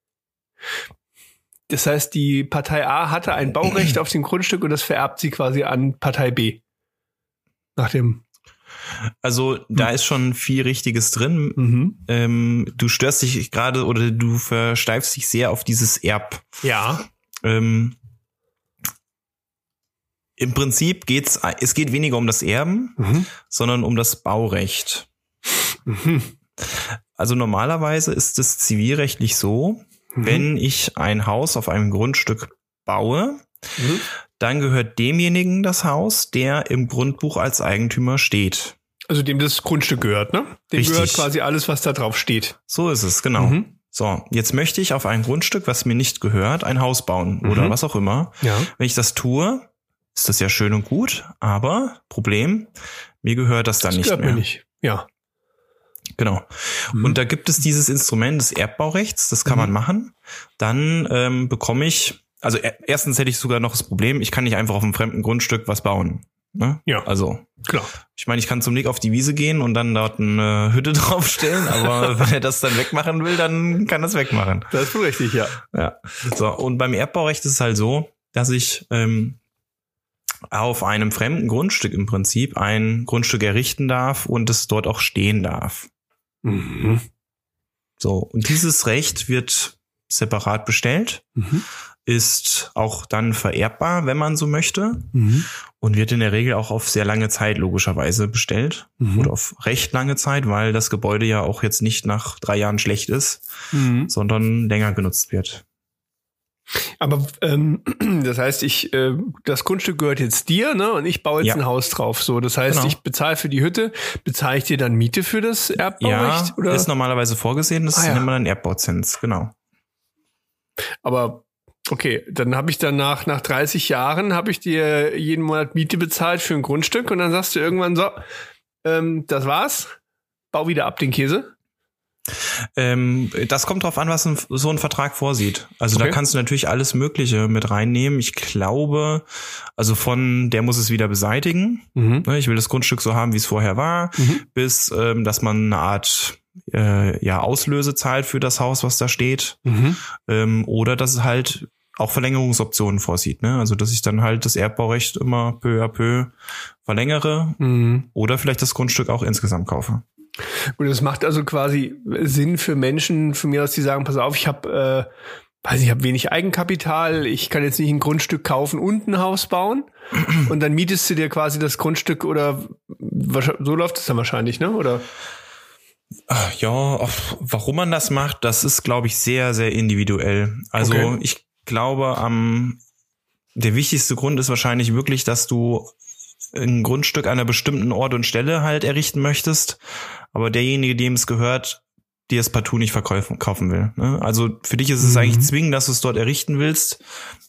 Das heißt, die Partei A hatte ein Baurecht auf dem Grundstück und das vererbt sie quasi an Partei B. Nach dem. Also da hm. ist schon viel Richtiges drin. Mhm. Ähm, du störst dich gerade oder du versteifst dich sehr auf dieses Erb. Ja. Ähm, Im Prinzip geht's, es geht weniger um das Erben, mhm. sondern um das Baurecht. Mhm. Also normalerweise ist es zivilrechtlich so, mhm. wenn ich ein Haus auf einem Grundstück baue, mhm. dann gehört demjenigen das Haus, der im Grundbuch als Eigentümer steht. Also dem das Grundstück gehört, ne? Dem Richtig. gehört quasi alles, was da drauf steht. So ist es, genau. Mhm. So, jetzt möchte ich auf ein Grundstück, was mir nicht gehört, ein Haus bauen mhm. oder was auch immer. Ja. Wenn ich das tue, ist das ja schön und gut, aber Problem, mir gehört das dann das nicht gehört mehr. Mir nicht. Ja. Genau. Mhm. Und da gibt es dieses Instrument des Erbbaurechts, das kann mhm. man machen. Dann ähm, bekomme ich, also erstens hätte ich sogar noch das Problem, ich kann nicht einfach auf einem fremden Grundstück was bauen. Ne? Ja. Also, klar. Ich meine, ich kann zum Nick auf die Wiese gehen und dann dort eine Hütte draufstellen, aber wenn er das dann wegmachen will, dann kann das wegmachen. Das ist richtig, ja. Ja. So, und beim Erbbaurecht ist es halt so, dass ich ähm, auf einem fremden Grundstück im Prinzip ein Grundstück errichten darf und es dort auch stehen darf. Mhm. So, und dieses Recht wird separat bestellt, mhm. ist auch dann vererbbar, wenn man so möchte, mhm. und wird in der Regel auch auf sehr lange Zeit logischerweise bestellt mhm. oder auf recht lange Zeit, weil das Gebäude ja auch jetzt nicht nach drei Jahren schlecht ist, mhm. sondern länger genutzt wird. Aber ähm, das heißt, ich äh, das Grundstück gehört jetzt dir, ne? Und ich baue jetzt ja. ein Haus drauf. So, das heißt, genau. ich bezahle für die Hütte. Bezahle ich dir dann Miete für das Erbbaurecht? Ja, oder? ist normalerweise vorgesehen. Das ah, ja. nennt man dann Erbbauzins, genau. Aber okay, dann habe ich danach nach 30 Jahren habe ich dir jeden Monat Miete bezahlt für ein Grundstück und dann sagst du irgendwann so, ähm, das war's, bau wieder ab den Käse. Ähm, das kommt drauf an, was ein, so ein Vertrag vorsieht. Also okay. da kannst du natürlich alles Mögliche mit reinnehmen. Ich glaube, also von der muss es wieder beseitigen. Mhm. Ne, ich will das Grundstück so haben, wie es vorher war, mhm. bis ähm, dass man eine Art äh, ja Auslöse zahlt für das Haus, was da steht. Mhm. Ähm, oder dass es halt auch Verlängerungsoptionen vorsieht. Ne? Also dass ich dann halt das Erbbaurecht immer peu à peu verlängere mhm. oder vielleicht das Grundstück auch insgesamt kaufe. Und das macht also quasi Sinn für Menschen, von mir aus, die sagen, pass auf, ich habe, äh, weiß ich, ich habe wenig Eigenkapital, ich kann jetzt nicht ein Grundstück kaufen und ein Haus bauen. Und dann mietest du dir quasi das Grundstück oder so läuft es dann wahrscheinlich, ne? Oder? Ja, warum man das macht, das ist, glaube ich, sehr, sehr individuell. Also okay. ich glaube, am der wichtigste Grund ist wahrscheinlich wirklich, dass du ein Grundstück an einer bestimmten Ort und Stelle halt errichten möchtest, aber derjenige, dem es gehört, dir es partout nicht verkaufen kaufen will. Ne? Also für dich ist es mhm. eigentlich zwingend, dass du es dort errichten willst.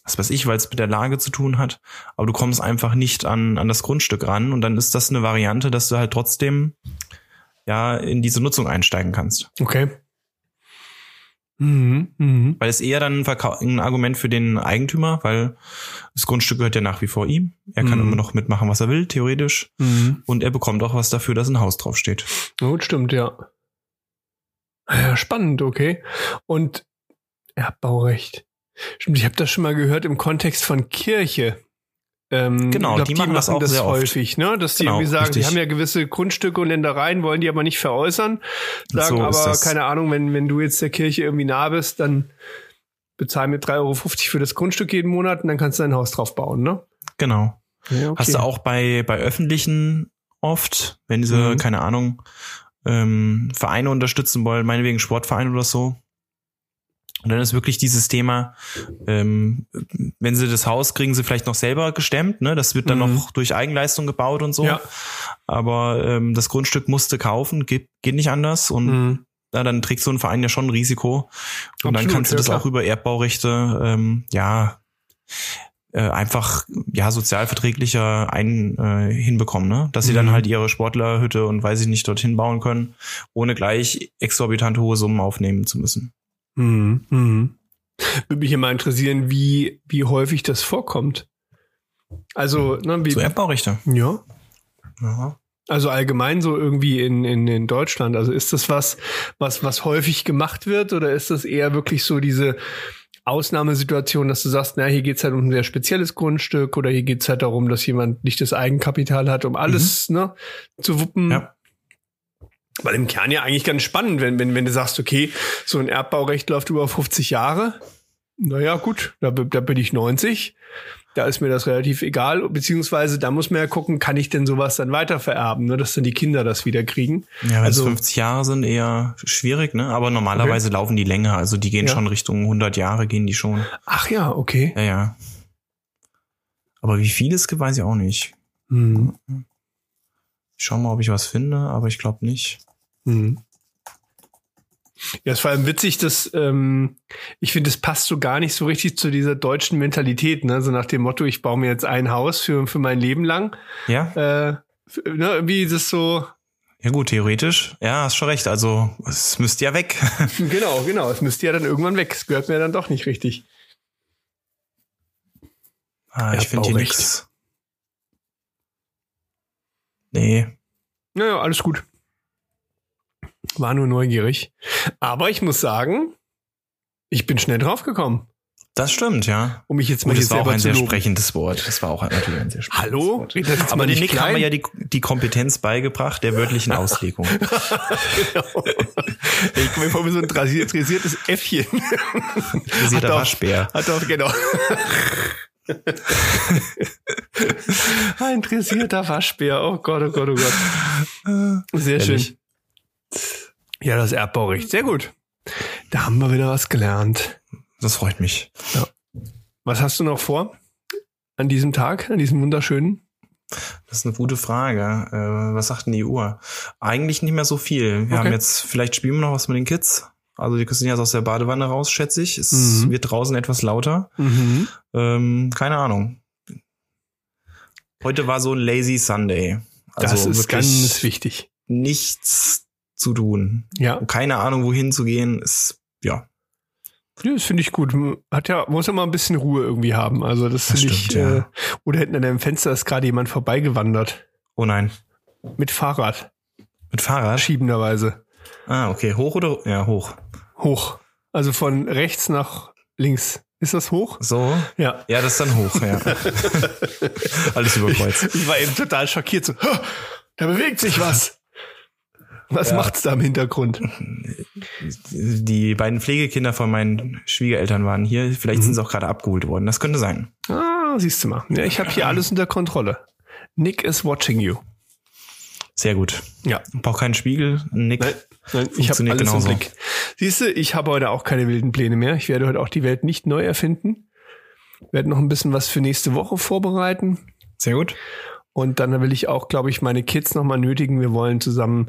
Was weiß ich, weil es mit der Lage zu tun hat. Aber du kommst einfach nicht an, an das Grundstück ran und dann ist das eine Variante, dass du halt trotzdem ja in diese Nutzung einsteigen kannst. Okay. Mhm, mh. Weil es eher dann ein, ein, Argument für den Eigentümer, weil das Grundstück gehört ja nach wie vor ihm. Er kann mhm. immer noch mitmachen, was er will, theoretisch. Mhm. Und er bekommt auch was dafür, dass ein Haus draufsteht. Oh, stimmt, ja. Ja, spannend, okay. Und Erbbaurecht. Stimmt, ich habe das schon mal gehört im Kontext von Kirche. Ähm, genau, glaub, die, machen das auch das sehr häufig, oft. ne? Dass die genau, irgendwie sagen, richtig. die haben ja gewisse Grundstücke und Ländereien, wollen die aber nicht veräußern. Sagen so aber, keine Ahnung, wenn, wenn du jetzt der Kirche irgendwie nah bist, dann bezahl mir 3,50 Euro für das Grundstück jeden Monat und dann kannst du dein Haus drauf bauen, ne? Genau. Ja, okay. Hast du auch bei, bei öffentlichen oft, wenn diese, mhm. keine Ahnung, ähm, Vereine unterstützen wollen, meinetwegen Sportvereine oder so, und dann ist wirklich dieses Thema, ähm, wenn sie das Haus kriegen, sie vielleicht noch selber gestemmt, ne? Das wird dann mhm. noch durch Eigenleistung gebaut und so. Ja. Aber ähm, das Grundstück musste kaufen, geht, geht nicht anders. Und mhm. ja, dann trägt so ein Verein ja schon ein Risiko. Und Absolut, dann kannst du das klar. auch über Erbbaurechte, ähm, ja, äh, einfach ja sozialverträglicher ein äh, hinbekommen, ne? Dass sie mhm. dann halt ihre Sportlerhütte und weiß ich nicht dorthin bauen können, ohne gleich exorbitant hohe Summen aufnehmen zu müssen. Mhm. Mhm. Würde mich immer interessieren, wie, wie häufig das vorkommt. Also, ne, wie. So Erbbaurechte. Ja. Aha. Also allgemein so irgendwie in, in, in Deutschland. Also ist das was, was, was häufig gemacht wird oder ist das eher wirklich so diese Ausnahmesituation, dass du sagst, na, hier geht's halt um ein sehr spezielles Grundstück oder hier geht's halt darum, dass jemand nicht das Eigenkapital hat, um alles mhm. ne, zu wuppen. Ja. Weil im Kern ja eigentlich ganz spannend, wenn, wenn, wenn du sagst, okay, so ein Erbbaurecht läuft über 50 Jahre. Naja, gut, da, da bin ich 90. Da ist mir das relativ egal, beziehungsweise da muss man ja gucken, kann ich denn sowas dann weitervererben, ne, dass dann die Kinder das wieder kriegen. Ja, wenn also, 50 Jahre sind, eher schwierig, ne? Aber normalerweise okay. laufen die länger, also die gehen ja. schon Richtung 100 Jahre, gehen die schon. Ach ja, okay. Ja, ja. Aber wie viel es gibt, weiß ich auch nicht. Hm. Ich schau mal, ob ich was finde, aber ich glaube nicht. Mhm. Ja, ist vor allem witzig, dass ähm, ich finde, es passt so gar nicht so richtig zu dieser deutschen Mentalität, ne? So nach dem Motto, ich baue mir jetzt ein Haus für, für mein Leben lang. Ja. Äh, ne, irgendwie ist es so. Ja gut, theoretisch. Ja, hast schon recht. Also es müsste ja weg. genau, genau. Es müsste ja dann irgendwann weg. Es gehört mir dann doch nicht richtig. Ah, ich finde hier nichts. Nee. Naja, alles gut. War nur neugierig. Aber ich muss sagen, ich bin schnell draufgekommen. Das stimmt, ja. Um mich jetzt mal Und das war auch ein sehr loben. sprechendes Wort. Das war auch natürlich ein sehr sprechendes Hallo? Wort. Aber den Nick klein? haben wir ja die, die Kompetenz beigebracht der wörtlichen Auslegung. genau. Ich komme mir vor wie so ein dressiertes Äffchen. Dressierter Waschbär. Hat doch, genau. Ein dressierter Waschbär. Oh Gott, oh Gott, oh Gott. Sehr Ehrlich? schön. Ja, das Erbbaurecht. Sehr gut. Da haben wir wieder was gelernt. Das freut mich. Ja. Was hast du noch vor an diesem Tag, an diesem wunderschönen? Das ist eine gute Frage. Äh, was sagt denn die Uhr? Eigentlich nicht mehr so viel. Wir okay. haben jetzt, vielleicht spielen wir noch was mit den Kids. Also die sind jetzt aus der Badewanne raus, schätze ich. Es mhm. wird draußen etwas lauter. Mhm. Ähm, keine Ahnung. Heute war so ein Lazy Sunday. Also das ist ganz wichtig. Nichts zu tun. Ja. Keine Ahnung, wohin zu gehen, ist, ja. Ja, das finde ich gut. Hat ja, muss ja mal ein bisschen Ruhe irgendwie haben. Also das, das finde ich. Ja. Äh, oder hinten an deinem Fenster ist gerade jemand vorbeigewandert. Oh nein. Mit Fahrrad. Mit Fahrrad? Schiebenderweise. Ah, okay. Hoch oder? Ja, hoch. Hoch. Also von rechts nach links. Ist das hoch? So? Ja. Ja, das ist dann hoch, ja. Alles überkreuzt. Ich war eben total schockiert. So, da bewegt sich was. Was ja. macht's da im Hintergrund? Die beiden Pflegekinder von meinen Schwiegereltern waren hier. Vielleicht mhm. sind sie auch gerade abgeholt worden. Das könnte sein. Ah, siehst du mal. Ja, ich habe hier alles unter Kontrolle. Nick is watching you. Sehr gut. Ja. Braucht keinen Spiegel. Nick. Nein, nein ich habe alles genauso. im Blick. Siehst du, ich habe heute auch keine wilden Pläne mehr. Ich werde heute auch die Welt nicht neu erfinden. Werde noch ein bisschen was für nächste Woche vorbereiten. Sehr gut. Und dann will ich auch, glaube ich, meine Kids nochmal nötigen. Wir wollen zusammen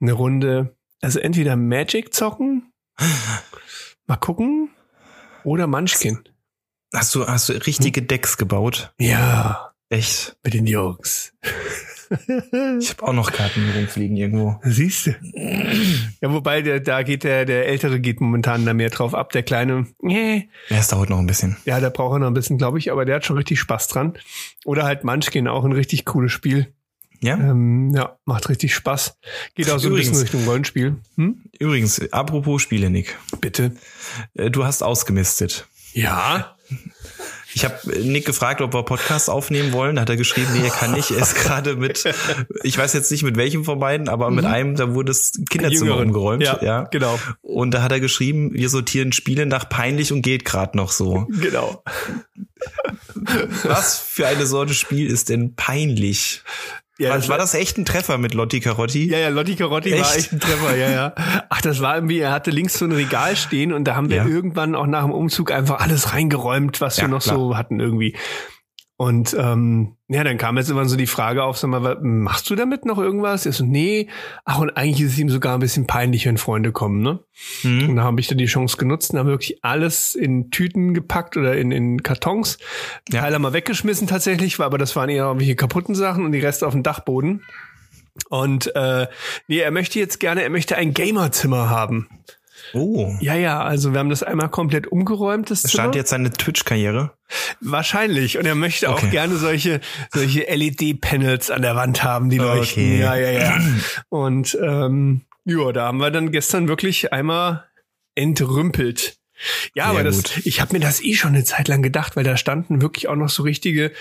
eine Runde, also entweder Magic zocken, mal gucken, oder Munchkin. Hast du, hast du richtige Decks gebaut? Ja. Echt? Mit den Jungs. ich habe auch noch Karten rumfliegen irgendwo. Siehst du. Ja, wobei der, da geht der, der Ältere geht momentan da mehr drauf ab. Der Kleine, nee. Ja, es dauert noch ein bisschen. Ja, da braucht er noch ein bisschen, glaube ich, aber der hat schon richtig Spaß dran. Oder halt Munchkin, auch ein richtig cooles Spiel. Ja? Ähm, ja, macht richtig Spaß. Geht auch so Übrigens, ein bisschen Richtung Rollenspiel. Hm? Übrigens, apropos Spiele, Nick. Bitte. Äh, du hast ausgemistet. Ja. Ich habe Nick gefragt, ob wir Podcast aufnehmen wollen. Da hat er geschrieben, nee, er kann nicht. Er ist gerade mit, ich weiß jetzt nicht mit welchem von beiden, aber mhm. mit einem, da wurde das Kinderzimmer Jüngeren. umgeräumt. Ja, ja, genau. Und da hat er geschrieben, wir sortieren Spiele nach peinlich und geht gerade noch so. Genau. Was für eine Sorte Spiel ist denn peinlich? Ja, war, das war das echt ein Treffer mit Lotti Carotti? Ja, ja, Lotti Carotti echt? war echt ein Treffer, ja, ja. Ach, das war irgendwie, er hatte links so ein Regal stehen und da haben wir ja. irgendwann auch nach dem Umzug einfach alles reingeräumt, was ja, wir noch klar. so hatten irgendwie. Und ähm, ja, dann kam jetzt immer so die Frage auf, sag mal, machst du damit noch irgendwas? Er so, nee. Ach, und eigentlich ist es ihm sogar ein bisschen peinlich, wenn Freunde kommen, ne? Mhm. Und da habe ich dann die Chance genutzt und habe wirklich alles in Tüten gepackt oder in, in Kartons. Ja. Teile mal weggeschmissen tatsächlich, aber das waren eher irgendwelche kaputten Sachen und die Reste auf dem Dachboden. Und äh, nee, er möchte jetzt gerne, er möchte ein Gamerzimmer haben. Oh. Ja, ja, also wir haben das einmal komplett umgeräumt. Das Stand jetzt seine Twitch-Karriere? Wahrscheinlich. Und er möchte okay. auch gerne solche, solche LED-Panels an der Wand haben, die leuchten. Okay. Ja, ja, ja. Und ähm, ja, da haben wir dann gestern wirklich einmal entrümpelt. Ja, Sehr aber das, gut. ich habe mir das eh schon eine Zeit lang gedacht, weil da standen wirklich auch noch so richtige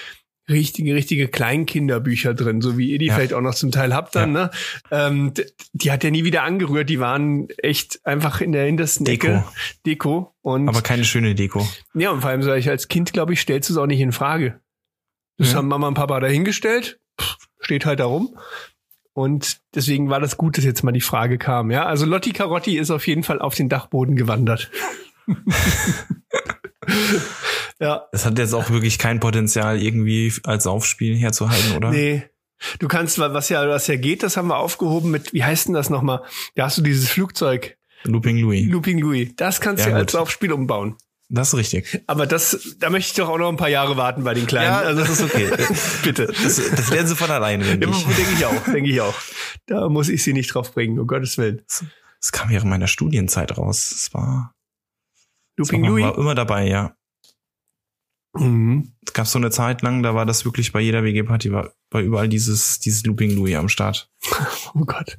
richtige, richtige Kleinkinderbücher drin, so wie ihr die ja. vielleicht auch noch zum Teil habt dann, ja. ne? Ähm, die hat er nie wieder angerührt, die waren echt einfach in der hintersten Deko. Ecke. Deko. Und Aber keine schöne Deko. Ja, und vor allem sage ich, als Kind, glaube ich, stellst du es auch nicht in Frage. Das ja. haben Mama und Papa dahingestellt, steht halt da rum. Und deswegen war das gut, dass jetzt mal die Frage kam. Ja, also Lotti Carotti ist auf jeden Fall auf den Dachboden gewandert. ja. Das hat jetzt auch wirklich kein Potenzial, irgendwie als Aufspiel herzuhalten, oder? Nee. Du kannst, was ja, was ja geht, das haben wir aufgehoben mit, wie heißt denn das nochmal? Da hast du dieses Flugzeug. Looping Louis. Looping Louis. Das kannst ja, du als Aufspiel umbauen. Das ist richtig. Aber das, da möchte ich doch auch noch ein paar Jahre warten bei den Kleinen. Ja, also das ist okay. Bitte. Das, das lernen sie von alleine, denke ich. denke ich auch, denke ich auch. Da muss ich sie nicht drauf bringen, um Gottes Willen. Das kam ja in meiner Studienzeit raus. Das war Looping Louis? War immer dabei, ja. Mhm. Es gab so eine Zeit lang, da war das wirklich bei jeder WG-Party, war, war überall dieses, dieses Looping Louis am Start. oh Gott.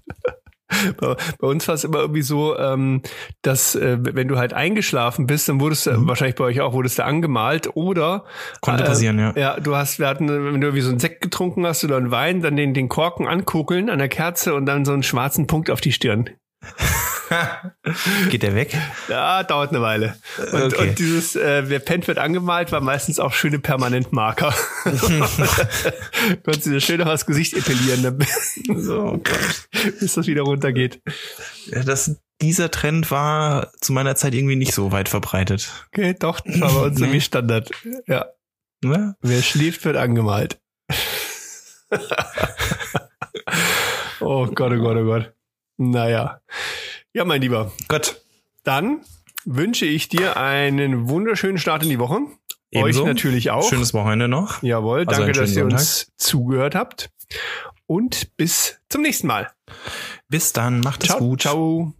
Bei, bei uns war es immer irgendwie so, ähm, dass äh, wenn du halt eingeschlafen bist, dann wurdest du, mhm. wahrscheinlich bei euch auch, wurdest du angemalt oder Konnte äh, passieren, ja. Ja, du hast, wir hatten, wenn du irgendwie so einen Sekt getrunken hast oder einen Wein, dann den, den Korken ankugeln an der Kerze und dann so einen schwarzen Punkt auf die Stirn. Geht der weg? Ja, dauert eine Weile. Und, okay. und dieses, äh, wer pennt, wird angemalt, war meistens auch schöne Permanentmarker. Konntest du dir schön aufs Gesicht epilieren, so, oh bis das wieder runtergeht. Ja, das, dieser Trend war zu meiner Zeit irgendwie nicht so weit verbreitet. Okay, doch, das war bei uns irgendwie Standard. Ja. ja. Wer schläft, wird angemalt. oh Gott, oh Gott, oh Gott. Naja. Ja, mein Lieber. Gott. Dann wünsche ich dir einen wunderschönen Start in die Woche. Ebenso. Euch natürlich auch. Schönes Wochenende noch. Jawohl, also danke, dass ihr uns zugehört habt. Und bis zum nächsten Mal. Bis dann, macht ciao, es gut. Ciao.